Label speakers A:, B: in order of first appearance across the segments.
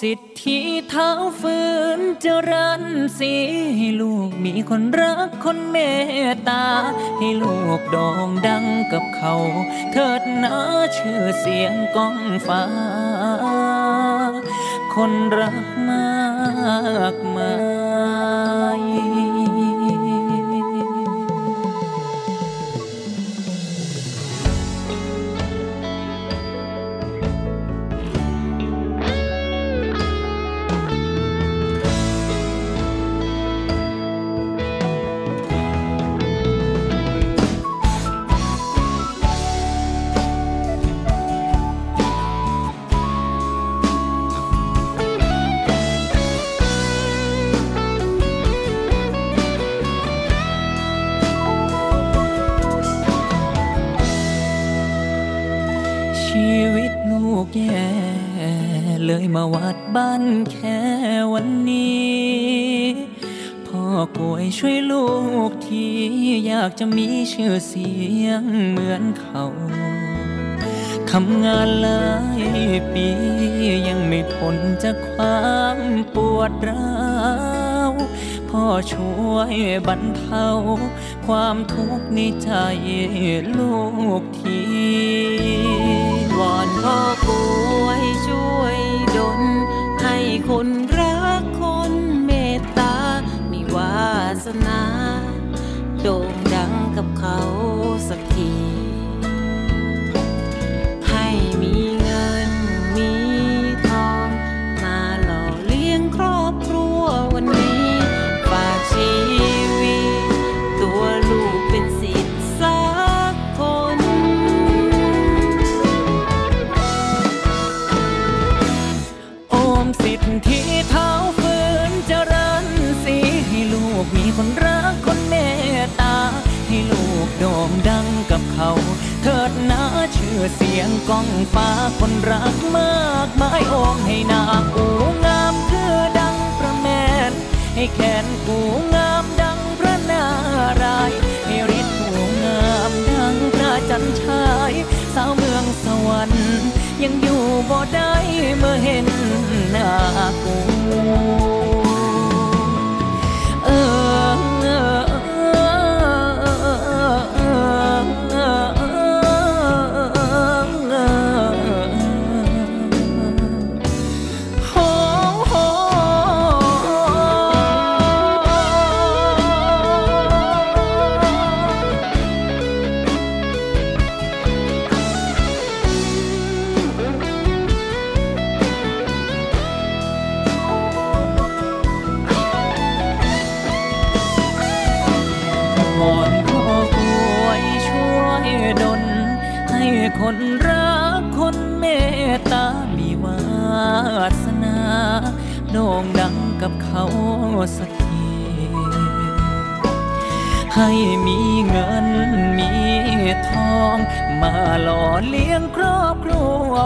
A: สิทธิเท้าฝืนเจริญสีให้ลูกมีคนรักคนเมตตา ให้ลูกดองดังกับเขา เถิดนะชื่อเสียงก้องฟ้า คนรักมากมาย แย่เลยมาวัดบ้านแค่วันนี้ พ่อกวยช่วยลูกทีอยากจะมีชื่อเสียงเหมือนเขาทำงานหลายปียังไม่พ้นจากความปวดร้าวพ่อช่วยบรรเทาความทุกข์ในใจลูกที
B: วอนพ่อป่วยช่วยดลให้คนรักคนเมตตามีวาสนาโด สียงก้
A: องฟ้าคนรักมากมายโอมให้นากูงามคือดังพระแมน ให้แขนกูงามดังพระนารายให้ฤทธิ์กูงามดังพระจันทร์ชายสาวเมืองสวรรค์ยังอยู่บ่ได้เมื่อเห็นหน้ากู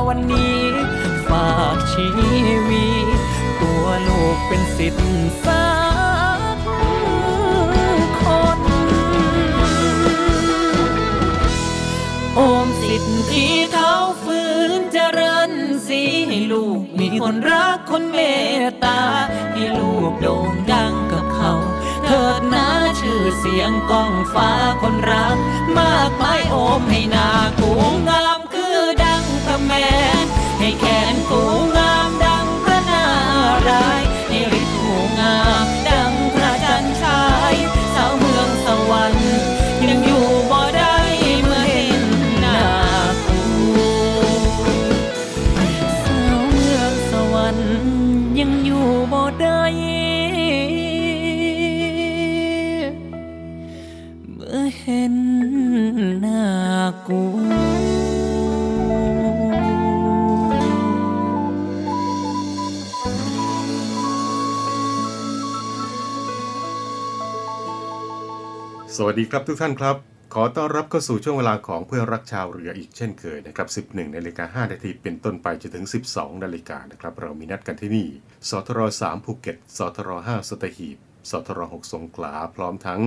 A: วันนี้ ฝากชีวิตตัวลูกเป็นสิทธิ์สักคนโอมสิทธิเท้าฝืนเจริญสีให้ลูกมีคนรักคนเมตตา ให้ลูกโด่งดังกับเขาเถิดนะชื่อเสียงก้องฟ้าคนรัก มากมายโอมให้นากูงาม นให้ สวัสดีค
C: รับทุกท่านครับ ขอต้อนรับเข้าสู่ช่วงเวลาของเพื่อนรักชาวเรืออีกเช่นเคยนะครับ 11นาฬิกา5นาทีเป็นต้นไปจนถึง 12นาฬิกานะครับ เรามีนัดกันที่นี่ สทร3ภูเก็ต สทร5สัตหีบ สทร6สงขลา พร้อมทั้ง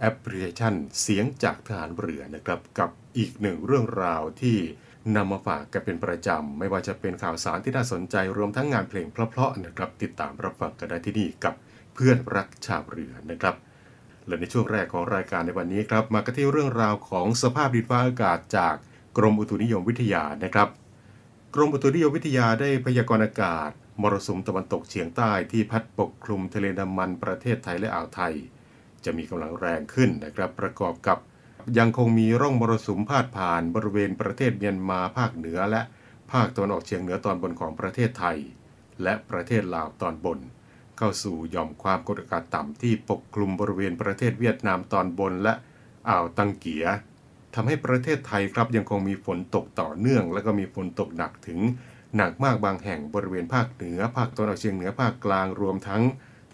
C: แอปพลิเคชันเสียงจากทหารเรือนะครับ กับอีกหนึ่งเรื่องราวที่นำมาฝากกันเป็นประจำ ไม่ว่าจะเป็นข่าวสารที่น่าสนใจรวมทั้งงานเพลงเพราะๆนะครับ ติดตามรับฟังกันได้ที่นี่กับเพื่อนรักชาวเรือนะครับ และในช่วงแรกของรายการในวันนี้ครับมากันที่เรื่องราวของสภาพดินฟ้าอากาศจากกรมอุตุนิยมวิทยานะครับ กรมอุตุนิยมวิทยาได้พยากรณ์อากาศ มรสุมตะวันตกเฉียงใต้ที่พัดปกคลุมทะเลน้ำมันประเทศไทยและอ่าวไทย จะมีกำลังแรงขึ้นนะครับประกอบกับยังคงมีร่องมรสุมพาดผ่านบริเวณประเทศเมียนมาภาคเหนือและภาคตะวันออกเฉียงเหนือตอนบนของประเทศไทย และประเทศลาวตอนบน เข้าสู่หย่อมความกดอากาศต่ำที่ปกคลุมบริเวณประเทศเวียดนามตอนบนและอ่าวตังเกียทำให้ประเทศไทยครับยังคงมีฝนตกต่อเนื่อง และก็มีฝนตกหนักถึงหนักมากบางแห่งบริเวณภาคเหนือ ภาคตะวันออกเฉียงเหนือภาคกลางรวมทั้ง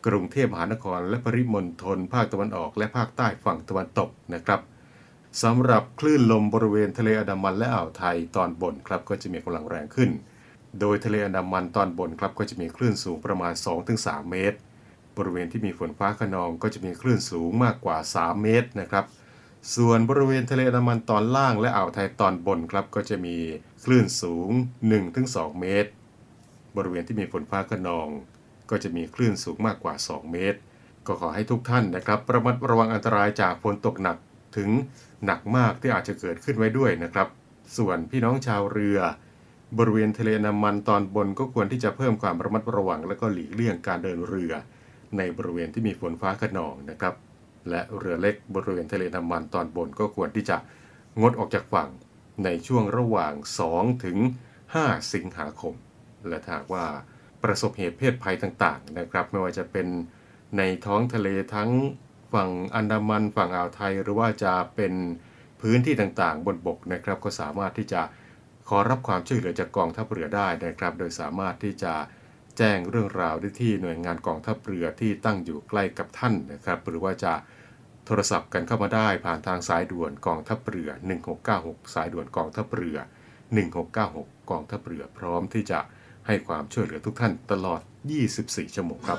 C: กรุงเทพมหานคร และปริมณฑลภาคตะวันออก และภาคใต้ฝั่งตะวันตกนะครับสำหรับคลื่นลมบริเวณทะเลอันดามันและอ่าวไทยตอนบนครับก็จะมีกำลังแรงขึ้น โดยทะเลอันดามันตอนบนครับก็จะมีคลื่นสูงประมาณ 2-3 เมตร บริเวณที่มีฝนฟ้าขนองก็จะมีคลื่นสูงมากกว่า 3 เมตรนะครับ ส่วนบริเวณทะเลอันดามันตอนล่างและอ่าวไทยตอนบนครับก็จะมีคลื่นสูง 1-2 เมตร บริเวณที่มีฝนฟ้าขนอง ก็จะมีคลื่นสูงมากกว่า 2 เมตร ก็ขอให้ทุกท่านนะครับระมัดระวังอันตรายจากฝนตกหนักถึงหนักมากที่อาจจะเกิดขึ้นไว้ด้วยนะครับ ส่วนพี่น้องชาวเรือ บริเวณทะเลน้ำมันตอนบนก็ควรที่จะเพิ่มความระมัดระวัง และก็หลีกเลี่ยงการเดินเรือ ในบริเวณที่มีฝนฟ้าขนองนะครับ และเรือเล็กบริเวณทะเลน้ำมันตอนบนก็ควรที่จะงดออกจากฝั่งในช่วงระหว่าง 2 ถึง 5 สิงหาคม และถ้าหากว่าประสบเหตุเพศภัยต่างๆนะครับ ไม่ว่าจะเป็นในท้องทะเลทั้งฝั่งอันดามันฝั่งอ่าวไทย หรือว่าจะเป็นพื้นที่ต่างๆ บนบกนะครับ ก็สามารถที่จะ ขอรับความช่วยเหลือจากกองทัพเรือได้นะครับ โดยสามารถที่จะแจ้งเรื่องราวได้ที่หน่วยงานกองทัพเรือที่ตั้งอยู่ใกล้กับท่านนะครับ หรือว่าจะโทรศัพท์กันเข้ามาได้ผ่านทางสายด่วนกองทัพเรือ 1696 สายด่วนกองทัพเรือ 1696 กองทัพเรือพร้อมที่จะให้ความช่วยเหลือทุกท่านตลอด 24 ชั่วโมงครับ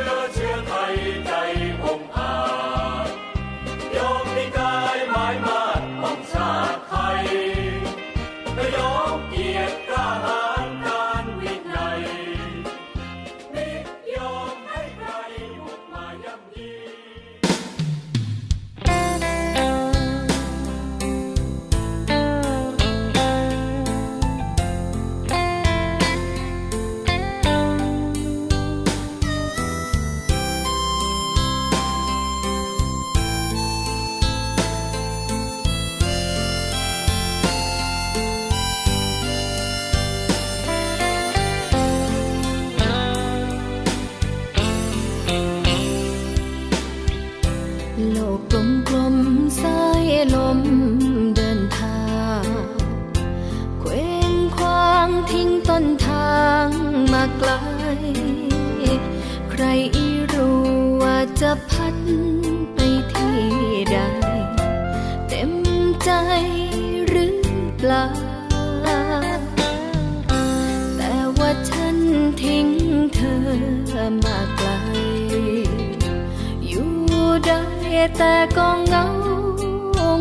D: แต่ก็
B: เงา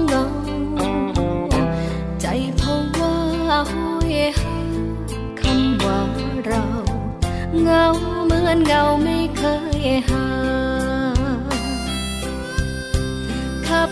B: เงา ใจเพราะว่าห้อยหาคำว่าเรา เงาเหมือนเงาไม่เคยหาขับ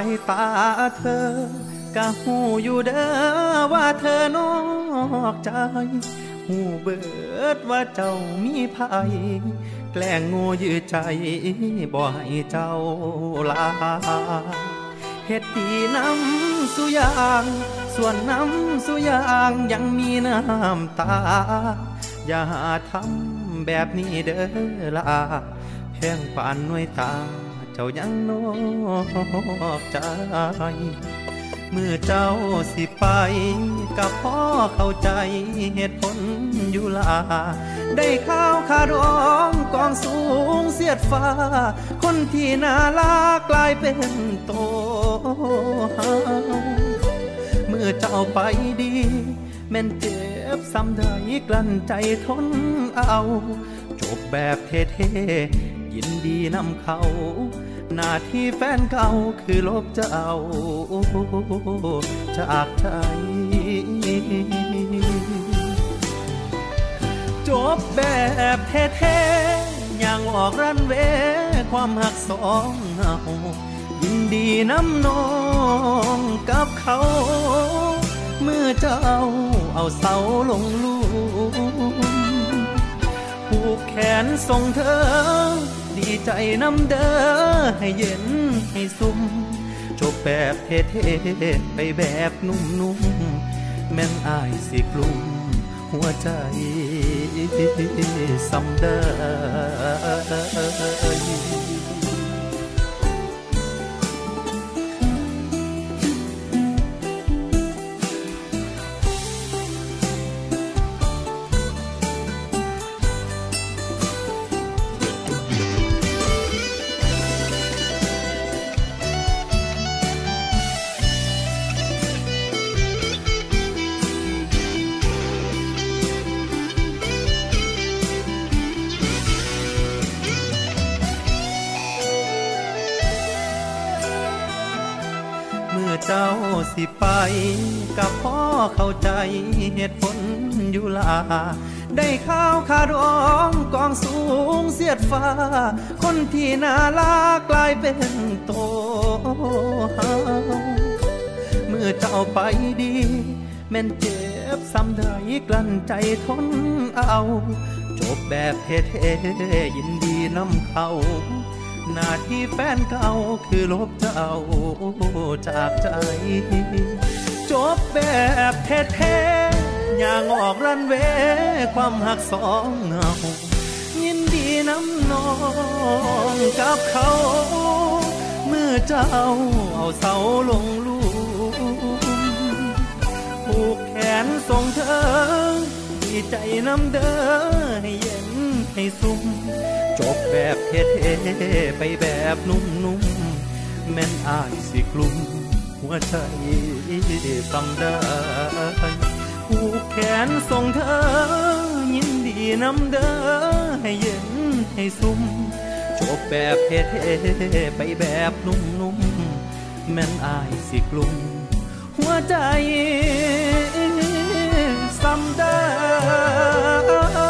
B: ายตาเธ
E: อกะหูอยู่เด้อว่าเธอนอกใจหูเบิดว่าเจ้ามีภัยแกล้งโง่ยืดใจบ่ให้เจ้าลาเฮ็ดดีน้ำสุยาง ส่วนน้ำสุยางยังมีน้ำตา อย่าทำแบบนี้เด้อละแพงปานหน่วยตา จ้ายังนอกใจ เมื่อเจ้าสิไป กับพ่อเข้าใจเหตุผลอยู่ลา ได้ข้าวคารองกองสูงเสียดฟ้า คนที่น่ารักกลายเป็นโตเฮาเมื่อเจ้าไปดี แม่นเจ็บซ้ำใดกลั้นใจทนเอา จบแบบเท่ๆยินดีนำเขา หน้าที่แฟนเก่าคือลบจะเจ้าจากใจจบแบบเท่ๆอย่างออกรันเวความหักสองเฮายินดีน้ำนองกับเขา เมื่อเจ้าเอาเสาลงลูมผูกแขนส่งเธอ ดีใจน้ำเด้อให้เย็นให้ซุ่มจบแบบเท่ๆไปแบบนุ่มๆแม่นอายสิกลุ่มหัวใจสำเด้ กับพ่อเข้าใจเหตุผลอยู่ลา ได้ข้าวขาดองกองสูงเสียดฟ้า คนที่น่าลากลายเป็นโตเฮาเมื่อเจ้าไปดี แม่นเจ็บซ้ำได้กลั้นใจทนเอา จบแบบเท่ๆยินดีน้ำเขาหน้าที่แฟนเก่าคือลบเจ้าจากใจ จบแบบเท่ๆอย่างออกรันเวความหักสองเงายินดีน้ำนองกับเขา เมื่อเจ้าเอาเสาลงลูผูกแขนส่งเธอ ดีใจน้ำเด้อให้เย็นให้สุ่มจบแบบเท่ๆไปแบบนุ่มๆแม่นอายสิกลุ่ม วใจสำได้ผูกแขนส่งเธอ ยินดีน้ำเด้อให้เย็นให้สุ่มจบแบบเท่ๆไปแบบนุ่มๆแม่นอายสิกลุ่มหัวใจสำได้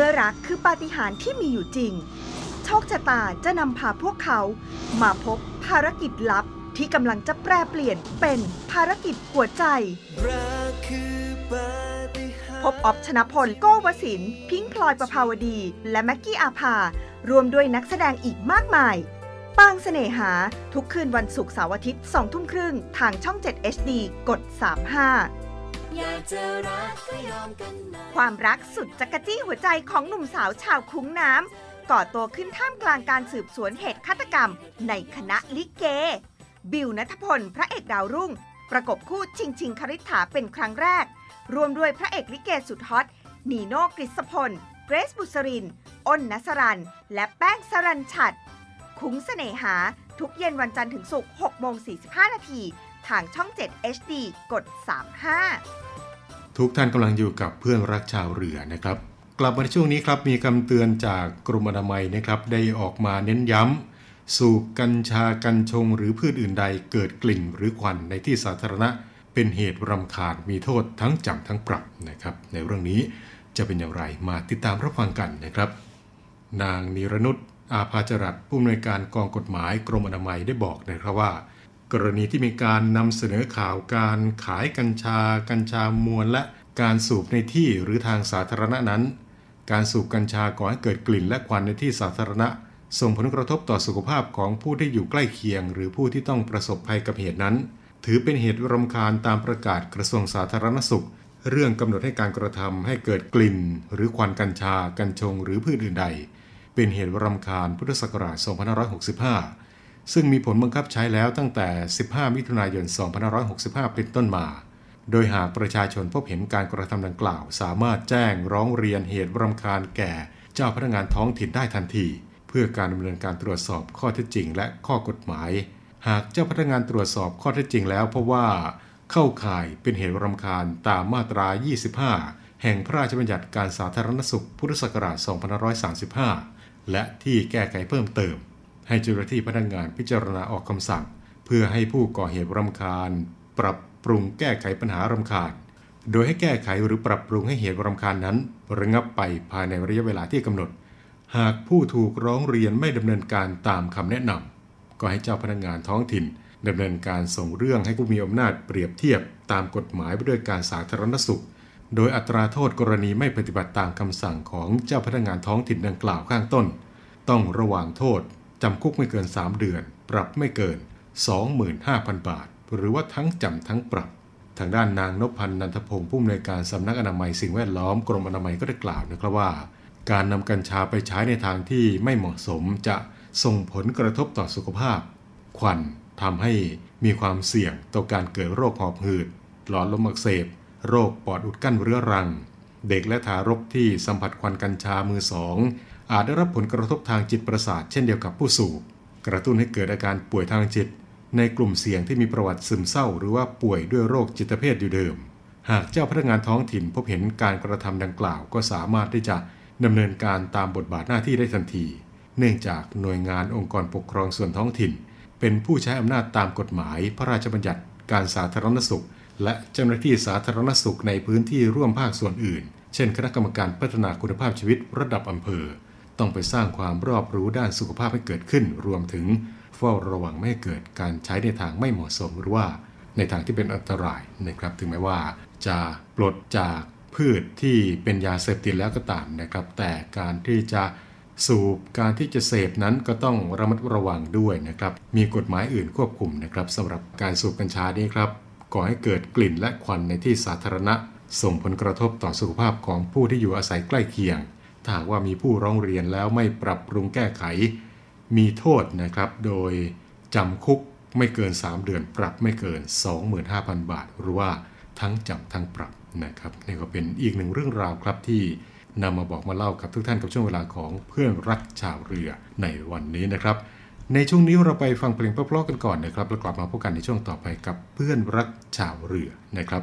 F: มื่อรักคือปาฏิหาริย์ที่มีอยู่จริง โชคชะตาจะนำพาพวกเขา มาพบภารกิจลับที่กำลังจะแปรเปลี่ยนเป็นภารกิจหัวใจ พบออฟชนะพล โก้วสิน พิงค์พลอยประภาวดี และแม็กกี้อาภารวมด้วยนักแสดงอีกมากมายปางเสน่หา ทุกคืนวันศุกร์เสาร์อาทิตย์2ทุ่มครึ่ง ทางช่อง 7 HD กด 35
G: อยากจะรักก็ยอมกัน
F: ความรักสุดจักรจี้หัวใจของหนุ่มสาวชาวคุ้งน้ำก่อตัวขึ้นท่ามกลางการสืบสวนเหตุฆาตกรรม ในคณะลิเก บิวนัทพล พระเอกดาวรุ่ง ประกบคู่ชิงชิงคริษฐาเป็นครั้งแรก รวมด้วยพระเอกลิเกสุดฮอตนีโน่กฤษพล เกรซบุษรินอ้นนัสรัน และแป้งสรันฉัดคุ้งเสน่หา ทุกเย็นวันจันทร์ถึงศุกร์6โมง45 นาที ทางช่อง 7 HD กด 35
C: ทุกท่านกำลังอยู่กับเพื่อนรักชาวเรือนะครับ กลับมาในช่วงนี้ครับมีคำเตือนจากกรมอนามัยนะครับ ได้ออกมาเน้นย้ำ สูบกัญชากัญชง หรือพืชอื่นใดเกิดกลิ่นหรือควันในที่สาธารณะ เป็นเหตุรำคาญมีโทษทั้งจำทั้งปรับนะครับ ในเรื่องนี้จะเป็นอย่างไรมาติดตามรับฟังกันนะครับ นางนิรนุชอาภาจรัตผู้อำนวยการกองกฎหมายกรมอนามัยได้บอกนะครับว่า กรณีที่มีการนำเสนอข่าวการขายกัญชา กัญชามวลและการสูบในที่หรือทางสาธารณะนั้น การสูบกัญชาก่อให้เกิดกลิ่นและควันในที่สาธารณะ ส่งผลกระทบต่อสุขภาพของผู้ที่อยู่ใกล้เคียง หรือผู้ที่ต้องประสบภัยกับเหตุนั้น ถือเป็นเหตุรำคาญตามประกาศกระทรวงสาธารณสุข เรื่องกำหนดให้การกระทำให้เกิดกลิ่น หรือควันกัญชา กัญชง หรือพืชอื่นใด เป็นเหตุรำคาญพุทธศักราช 2565 ซึ่งมีผลบังคับใช้แล้วตั้งแต่ 15 มิถุนายน 2565 เป็นต้นมา โดยหากประชาชนพบเห็นการกระทำดังกล่าว สามารถแจ้งร้องเรียนเหตุรำคาญแก่ เจ้าพนักงานท้องถิ่นได้ทันที เพื่อการดำเนินการตรวจสอบข้อเท็จจริง และข้อกฎหมาย หากเจ้าพนักงานตรวจสอบข้อเท็จจริงแล้วเพราะว่า เข้าข่ายเป็นเหตุรำคาญตามมาตรา 25 แห่งพระราชบัญญัติการสาธารณสุขพุทธศักราช 2535 และที่แก้ไขเพิ่มเติม ให้เจ้าหน้าที่พนักงานพิจารณาออกคำสั่ง เพื่อให้ผู้ก่อเหตุรำคาญ ปรับปรุงแก้ไขปัญหารำคาญ โดยให้แก้ไขหรือปรับปรุงให้เหตุรำคาญนั้นระงับไปภายในระยะเวลาที่กำหนด หากผู้ถูกร้องเรียนไม่ดำเนินการตามคำแนะนำก็ให้เจ้าพนักงานท้องถิ่นดำเนินการส่งเรื่องให้ผู้มีอำนาจเปรียบเทียบตามกฎหมายด้วยการสาธารณสุข โดยอัตราโทษกรณีไม่ปฏิบัติตามคำสั่งของเจ้าพนักงานท้องถิ่นดังกล่าวข้างต้น ต้องระหว่างโทษ จำคุกไม่เกิน 3 เดือน ปรับไม่เกิน 25,000 บาท หรือว่าทั้งจำทั้งปรับ ทางด้านนางนพันธ์นันทพงศ์ผู้อำนวยการสำนักอนามัยสิ่งแวดล้อมกรมอนามัยก็ได้กล่าวนะครับว่า การนำกัญชาไปใช้ในทางที่ไม่เหมาะสมจะส่งผลกระทบต่อสุขภาพ ควันทำให้มีความเสี่ยงต่อการเกิดโรคหอบหืด หลอดลมอักเสบ โรคปอดอุดกั้นเรื้อรัง เด็กและทารกที่สัมผัสควันกัญชามือสอง อาจได้รับผลกระทบทางจิตประสาทเช่นเดียวกับผู้สูบกระตุ้นให้เกิดอาการป่วยทางจิต ในกลุ่มเสี่ยงที่มีประวัติซึมเศร้า หรือว่าป่วยด้วยโรคจิตเภทอยู่เดิม หากเจ้าพนักงานท้องถิ่นพบเห็นการกระทำดังกล่าว ก็สามารถที่จะดำเนินการตามบทบาทหน้าที่ได้ทันที เนื่องจากหน่วยงานองค์กรปกครองส่วนท้องถิ่น เป็นผู้ใช้อำนาจตามกฎหมาย พระราชบัญญัติ การสาธารณสุข และเจ้าหน้าที่สาธารณสุขในพื้นที่ร่วมภาคส่วนอื่น เช่น คณะกรรมการพัฒนาคุณภาพชีวิตระดับอำเภอ ต้องไปสร้างความรอบรู้ด้านสุขภาพให้เกิดขึ้น รวมถึงเฝ้าระวังไม่ให้เกิดการใช้ในทางไม่เหมาะสมหรือว่าในทางที่เป็นอันตรายนะครับ ถึงแม้ว่าจะปลดจากพืชที่เป็นยาเสพติดแล้วก็ตามนะครับ แต่การที่จะสูบการที่จะเสพนั้นก็ต้องระมัดระวังด้วยนะครับ มีกฎหมายอื่นควบคุมนะครับสำหรับการสูบกัญชานี้ครับก่อให้เกิดกลิ่นและควันในที่สาธารณะ ส่งผลกระทบต่อสุขภาพของผู้ที่อยู่อาศัยใกล้เคียง ถ้าหากว่ามีผู้ร้องเรียนแล้วไม่ปรับปรุงแก้ไข มีโทษนะครับ โดยจำคุกไม่เกิน 3 เดือน ปรับไม่เกิน 25,000 บาท หรือว่าทั้งจำทั้งปรับนะครับนี่ก็เป็นอีกหนึ่งเรื่องราวครับที่นำมาบอกมาเล่ากับทุกท่านกับช่วงเวลาของเพื่อนรักชาวเรือในวันนี้นะครับ ในช่วงนี้เราไปฟังเพลงเพราะๆกันก่อนนะครับแล้วกลับมาพบกันในช่วงต่อไปกับเพื่อนรักชาวเรือนะครับ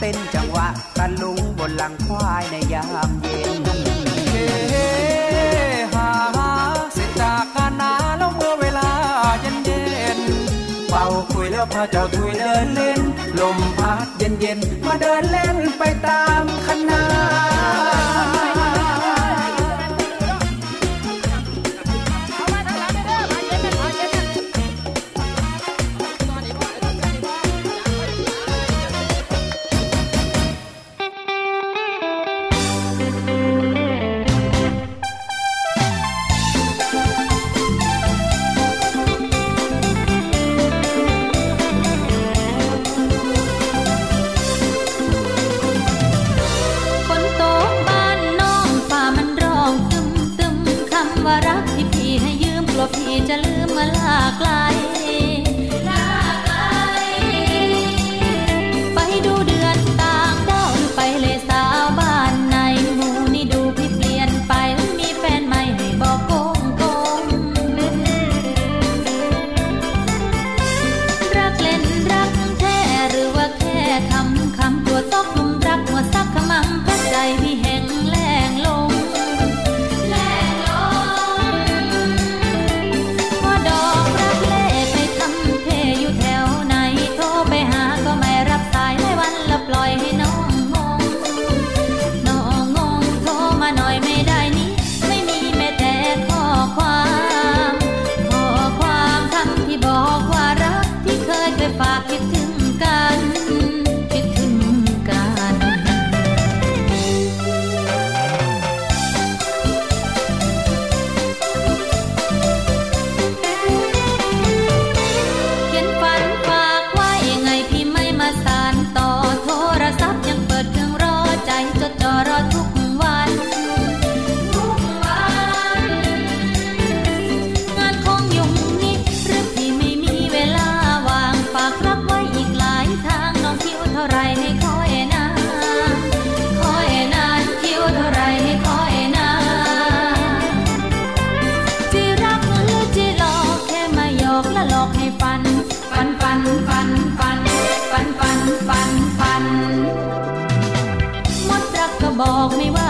H: เต้นจังหวะตะ
I: ลุงบนหลังควา
J: ยใน
I: ยามเย็นเฮ
J: ฮาเสร็จจากกันนาแล้วเมื่อเวลาเย็นเย็นเป่าคุยแล้วพาเจ้า
I: ถุยเดิ
J: นเล่น ลมพัดเย็นเย็นมาเดินเล่นไป
H: ว่ารักที่พี่ให้ยืมกลัวพี่จะลืมมาลากลา บอกไม่ว่า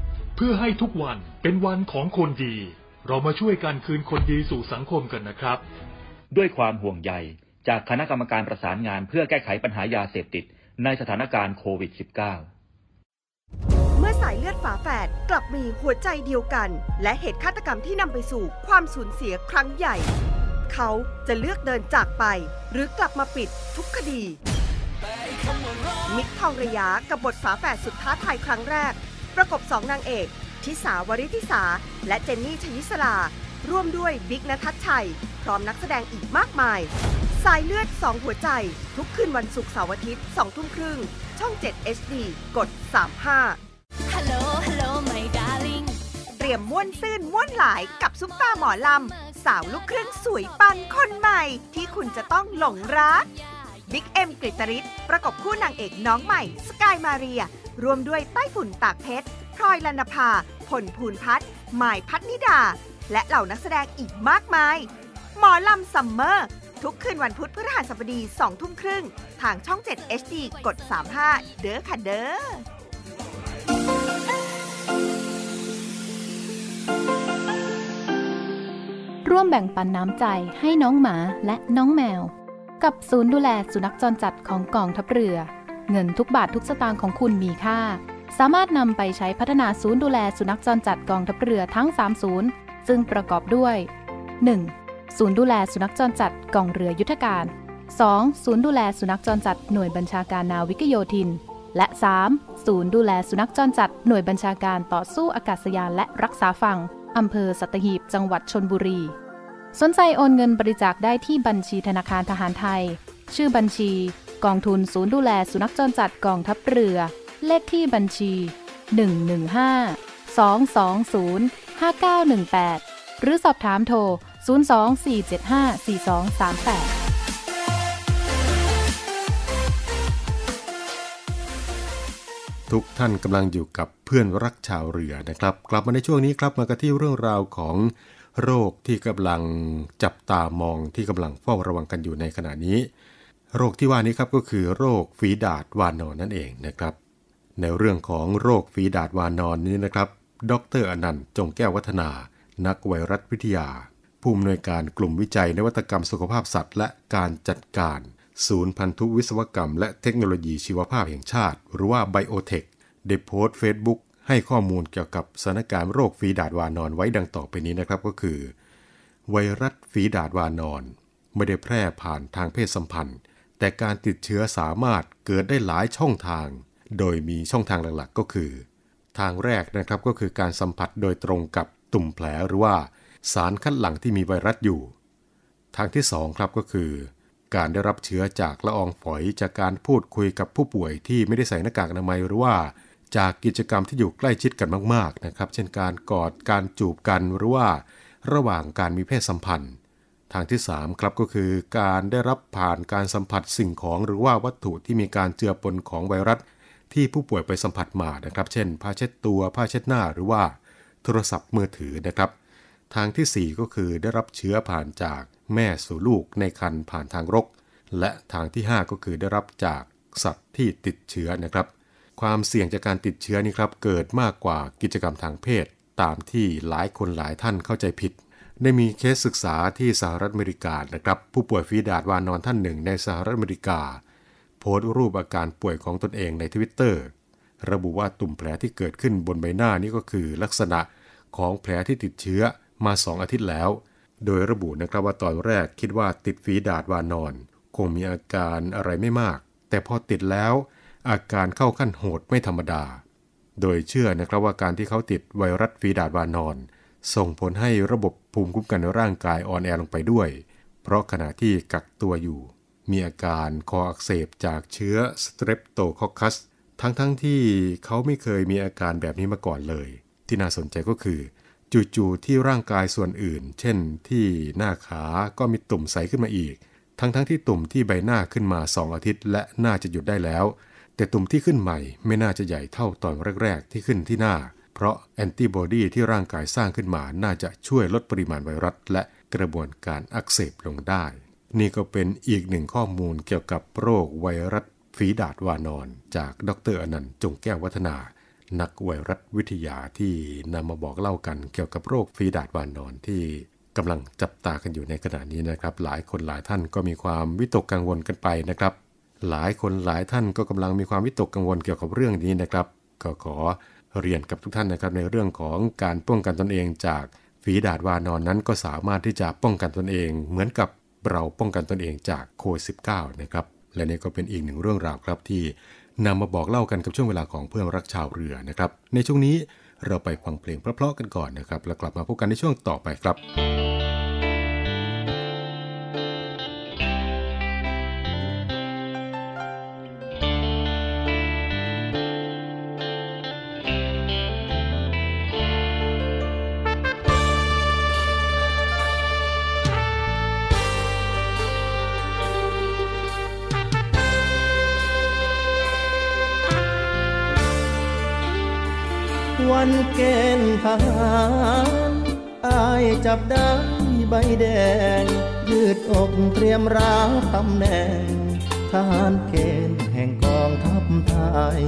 K: พื่อให้ทุกวันเป็นวันของคนดี เรามาช่วยกันคืนคนดีสู่สังคมกันนะครับ
L: ด้วยความห่วงใยจากคณะกรรมการประสานงานเพื่อแก้ไขปัญหายาเสพติดในสถานการณ์โควิด -19
F: เมื่อสายเลือดฝาแฝดกลับมีหัวใจเดียวกัน และเหตุฆาตกรรมที่นำไปสู่ความสูญเสียครั้งใหญ่ เขาจะเลือกเดินจากไป หรือกลับมาปิดทุกคดี มิตรทองระยะกับบทฝาแฝดสุดท้าทายครั้งแรก ประกบสองนางเอกทิสาวริทิสา และเจนนี่ชยิสลา ร่วมด้วยบิ๊กนทัชชัย พร้อมนักแสดงอีกมากมาย สายเลือดสองหัวใจ ทุกคืนวันศุกร์เสาร์อาทิตย์2ทุ่มครึ่ง ช่อง 7 HD กด 35
H: ฮัลโหลฮัลโหล my darling
F: เตรียมม้วนซื่นม้วนหลายกับซุปตาหมอลำ สาวลูกครึ่งสวยปันคนใหม่ ที่คุณจะต้องหลงรักบิ๊กเอ็มกฤตริศประกบคู่นางเอกน้องใหม่ สกายมาเรีย รวมด้วยไต้ฝุ่นตากเพชรพลอยลนภาผลภูนพัฒน์หมายพัฒนิดา และเหล่านักแสดงอีกมากมาย หมอลำซัมเมอร์ ทุกคืนวันพุธพฤหัสบดี2ทุ่มครึ่ง ทางช่อง 7 HD กด 35 เด้อค่ะเด้อ
M: ร่วมแบ่งปันน้ำใจให้น้องหมาและน้องแมว กับศูนย์ดูแลสุนัขจรจัดของกองทัพเรือ เงินทุกบาททุกสตางค์ของคุณมีค่า สามารถนำไปใช้พัฒนาศูนย์ดูแลสุนัขจรจัดกองทัพเรือทั้ง 3 ศูนย์ ซึ่งประกอบด้วย 1. ศูนย์ดูแลสุนัขจรจัดกองเรือยุทธการ 2. ศูนย์ดูแลสุนัขจรจัดหน่วยบัญชาการนาวิกโยธิน และ 3. ศูนย์ดูแลสุนัขจรจัดหน่วยบัญชาการต่อสู้อากาศยานและรักษาฝั่งอำเภอสัตหีบ จังหวัดชนบุรี สนใจโอนเงินบริจาคได้ที่บัญชีธนาคารทหารไทย ชื่อบัญชี กองทุนศูนย์ดูแลสุนัขจรจัดกองทัพเรือ เลขที่บัญชี 115 220 5918 หรือสอบถามโทร 024754238
C: ทุกท่านกำลังอยู่กับเพื่อนรักชาวเรือนะครับ กลับมาในช่วงนี้ครับมากันที่เรื่องราวของโรคที่กำลังจับตามองที่กำลังเฝ้าระวังกันอยู่ในขณะนี้ โรคที่ว่านี้ครับก็คือโรคฝีดาดวานอนนั่นเองนะครับ ในเรื่องของโรคฝีดาดวานอนนี้นะครับ ดรอนันต์จงแก้ววัฒนา นักไวรัสวิทยา ผู้อำนวยการกลุ่มวิจัยนวัตกรรมสุขภาพสัตว์ และการจัดการ ศูนย์พันธุวิศวกรรม และเทคโนโลยีชีวภาพแห่งชาติ หรือว่าไบโอเทคได้โพสต์เฟซบุ๊กให้ข้อมูลเกี่ยวกับสถานการณ์โรคฝีดาดวานอนไว้ดังต่อไปนี้นะครับก็คือ ไวรัสฝีดาดวานอน ไม่ได้แพร่ผ่านทางเพศสัมพันธ์ แต่การติดเชื้อสามารถเกิดได้หลายช่องทาง โดยมีช่องทางหลักๆ ก็คือ ทางแรกนะครับก็คือการสัมผัสโดยตรงกับตุ่มแผลหรือว่าสารคัดหลั่งที่มีไวรัสอยู่ ทางที่สองครับก็คือ การได้รับเชื้อจากละอองฝอยจากการพูดคุยกับผู้ป่วยที่ไม่ได้ใส่หน้ากากอนามัยหรือว่าจากกิจกรรมที่อยู่ใกล้ชิดกันมากๆนะครับ เช่นการกอด การจูบกันหรือว่า ระหว่างการมีเพศสัมพันธ์ ทางที่3ครับก็คือการได้รับผ่านการสัมผัสสิ่งของ หรือว่าวัตถุที่มีการเจือปนของไวรัส ที่ผู้ป่วยไปสัมผัสมานะครับ เช่น ผ้าเช็ดตัว ผ้าเช็ดหน้า หรือว่าโทรศัพท์มือถือนะครับ ทางที่ 4 ก็คือได้รับเชื้อผ่านจากแม่สู่ลูกในคันผ่านทางรก และทางที่ 5 ก็คือได้รับจากสัตว์ที่ติดเชื้อนะครับ ความเสี่ยงจากการติดเชื้อนี่ครับเกิดมากกว่ากิจกรรมทางเพศ ตามที่หลายคนหลายท่านเข้าใจผิด ได้มีเคสศึกษาที่สหรัฐอเมริกานะครับ ผู้ป่วยฟีดาดวานอนท่านหนึ่งในสหรัฐอเมริกา โพสต์รูปอาการป่วยของตนเองในทวิตเตอร์ระบุว่าตุ่มแผลที่เกิดขึ้นบนใบหน้านี่ก็คือลักษณะของแผลที่ติดเชื้อมาสองอาทิตย์แล้ว โดยระบุนะครับว่าตอนแรกคิดว่าติดฝีดาดวานอน คงมีอาการอะไรไม่มาก แต่พอติดแล้ว อาการเข้าขั้นโหดไม่ธรรมดา โดยเชื่อนะครับว่าการที่เขาติดไวรัสฝีดาดวานอน ส่งผลให้ระบบภูมิคุ้มกันร่างกายอ่อนแอลงไปด้วย เพราะขณะที่กักตัวอยู่ มีอาการคออักเสบจากเชื้อสเตรปโตคอคัส ทั้งๆทที่เขาไม่เคยมีอาการแบบนี้มาก่อนเลย ที่น่าสนใจก็คือจู่ๆที่ร่างกายส่วนอื่น เช่นที่หน้าขาก็มีตุ่มใสขึ้นมาอีก ทั้งๆทที่ตุ่มที่ใบหน้าขึ้นมา2อาทิตย์ และน่าจะหยุดได้แล้ว แต่ตุ่มที่ขึ้นใหม่ไม่น่าจะใหญ่เท่าตอนแรก ๆ ที่ขึ้นที่หน้า เพราะแอนติบอดีที่ร่างกายสร้างขึ้นมาน่าจะช่วยลดปริมาณไวรัส และกระบวนการอักเสบลงได้ นี่ก็เป็นอีกหนึ่งข้อมูลเกี่ยวกับโรคไวรัสฝีดาดวานอน จากดรอนันต์จงแก้ววัฒนา นักไวรัสวิทยาที่นำมาบอกเล่ากันเกี่ยวกับโรคฝีดาดวานอนที่กำลังจับตากันอยู่ในขณะนี้นะครับ หลายคนหลายท่านก็มีความวิตกกังวลกันไปนะครับ หลายคนหลายท่านก็กำลังมีความวิตกกังวลเกี่ยวกับเรื่องนี้นะครับก็ขอ เรียนกับทุกท่านนะครับในเรื่องของการป้องกันตนเองจากฝีดาดวานอนนั้นก็สามารถที่จะป้องกันตนเอง เหมือนกับเราป้องกันตนเองจากโควิด -19 นะครับและนี่ก็เป็นอีกหนึ่งเรื่องราวครับที่นำมาบอกเล่ากันกับช่วงเวลาของเพื่อนรักชาวเรือนะครับ ในช่วงนี้เราไปฟังเพลงเพราะๆกันก่อนนะครับ แล้วกลับมาพบกันในช่วงต่อไปครับ
E: วันเกณฑ์ทหารอายจับได้ใบแดง ยืดอกเตรียมรับตำแหน่ง ทหารเกณฑ์แห่งกองทัพไทย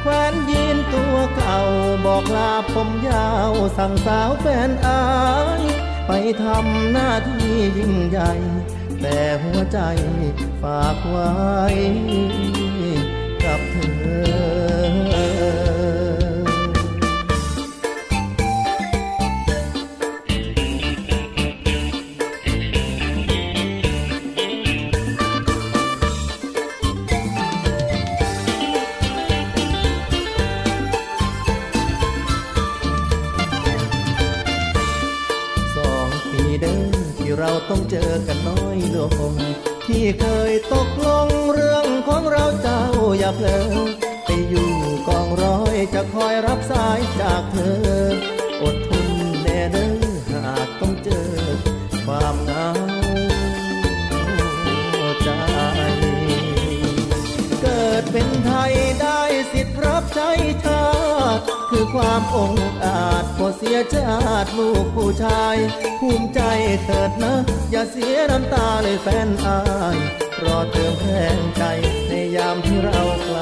E: แควนยีนตัวเก่าบอกลาผมยาวสั่งสาวแฟนอาย ไปทำหน้าที่ยิ่งใหญ่ แต่หัวใจฝากไว้กับเธอ อยลงที่เคยตกลงเรื่องของเราเจ้าอย่าเพลินไปอยู่กองร้อยจะคอยรับสายจากเธอ ความองอาจพอเสียชาติลูกผู้ชาย ภูมิใจเถิดนะ อย่าเสียน้ำตาเลยแฟนอายรอเติมแรงใจในยามที่เราไกล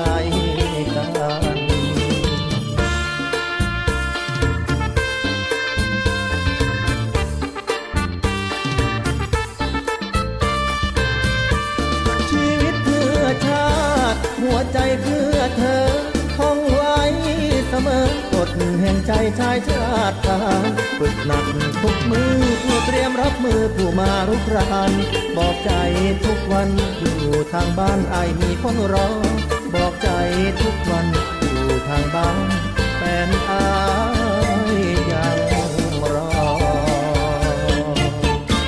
E: กันชีวิตเพื่อชาติหัวใจเพื่อเธอท่องไว้เสมอ กฎแห่งใจชายชาติทารฝึกหนักทุกมือเพื่อเตรียมรับมือผู้มารุกราน บอกใจทุกวันอยู่ทางบ้านไอมีคนรอ บอกใจทุกวันอยู่ทางบ้านแฟนอายยังรอ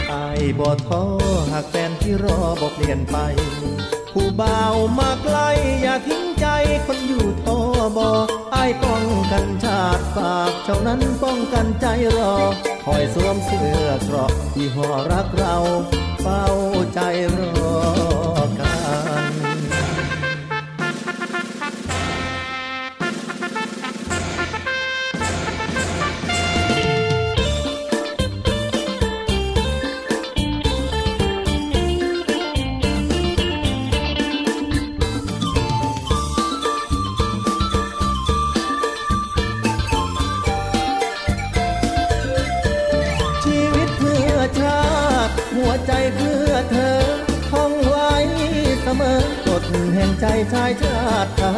E: ไอบ่ท้อหากแฟนที่รอบอกเปลี่ยนไป ผู้บ่าวมาไกลอย่าทิ้ง คนอยู่ทอบอไอ้ป้องกันชาติฝากเจ้านั้นป้องกันใจรอ คอยสวมเสื้อเกราะที่ห่อรักเราเฝ้าใจรอกัน
B: ใจชายชาติทา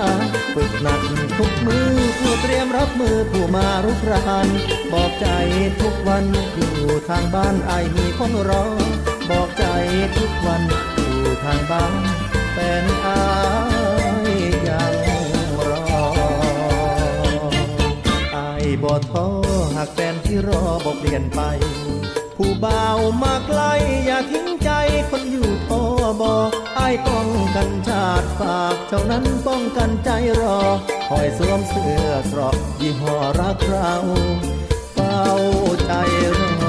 B: ฝึกหนักทุกมือเพื่อเตรียมรับมือผู้มารุกรานบอกใจทุกวันอยู่ทางบ้านไอมีคนรอ บอกใจทุกวันอยู่ทางบ้านแฟนอายยังรอไอบ่ท้อหากแฟนที่รอบอกเปลี่ยนไป บ่าวมาไกลอย่าทิ้งใจคนอยู่พอบอไอป้องกันชาติฝากเจ้านั้นป้องกันใจรอ คอยสวมเสื้อเกราะยี่ห้อรักเราเฝ้าใจรอ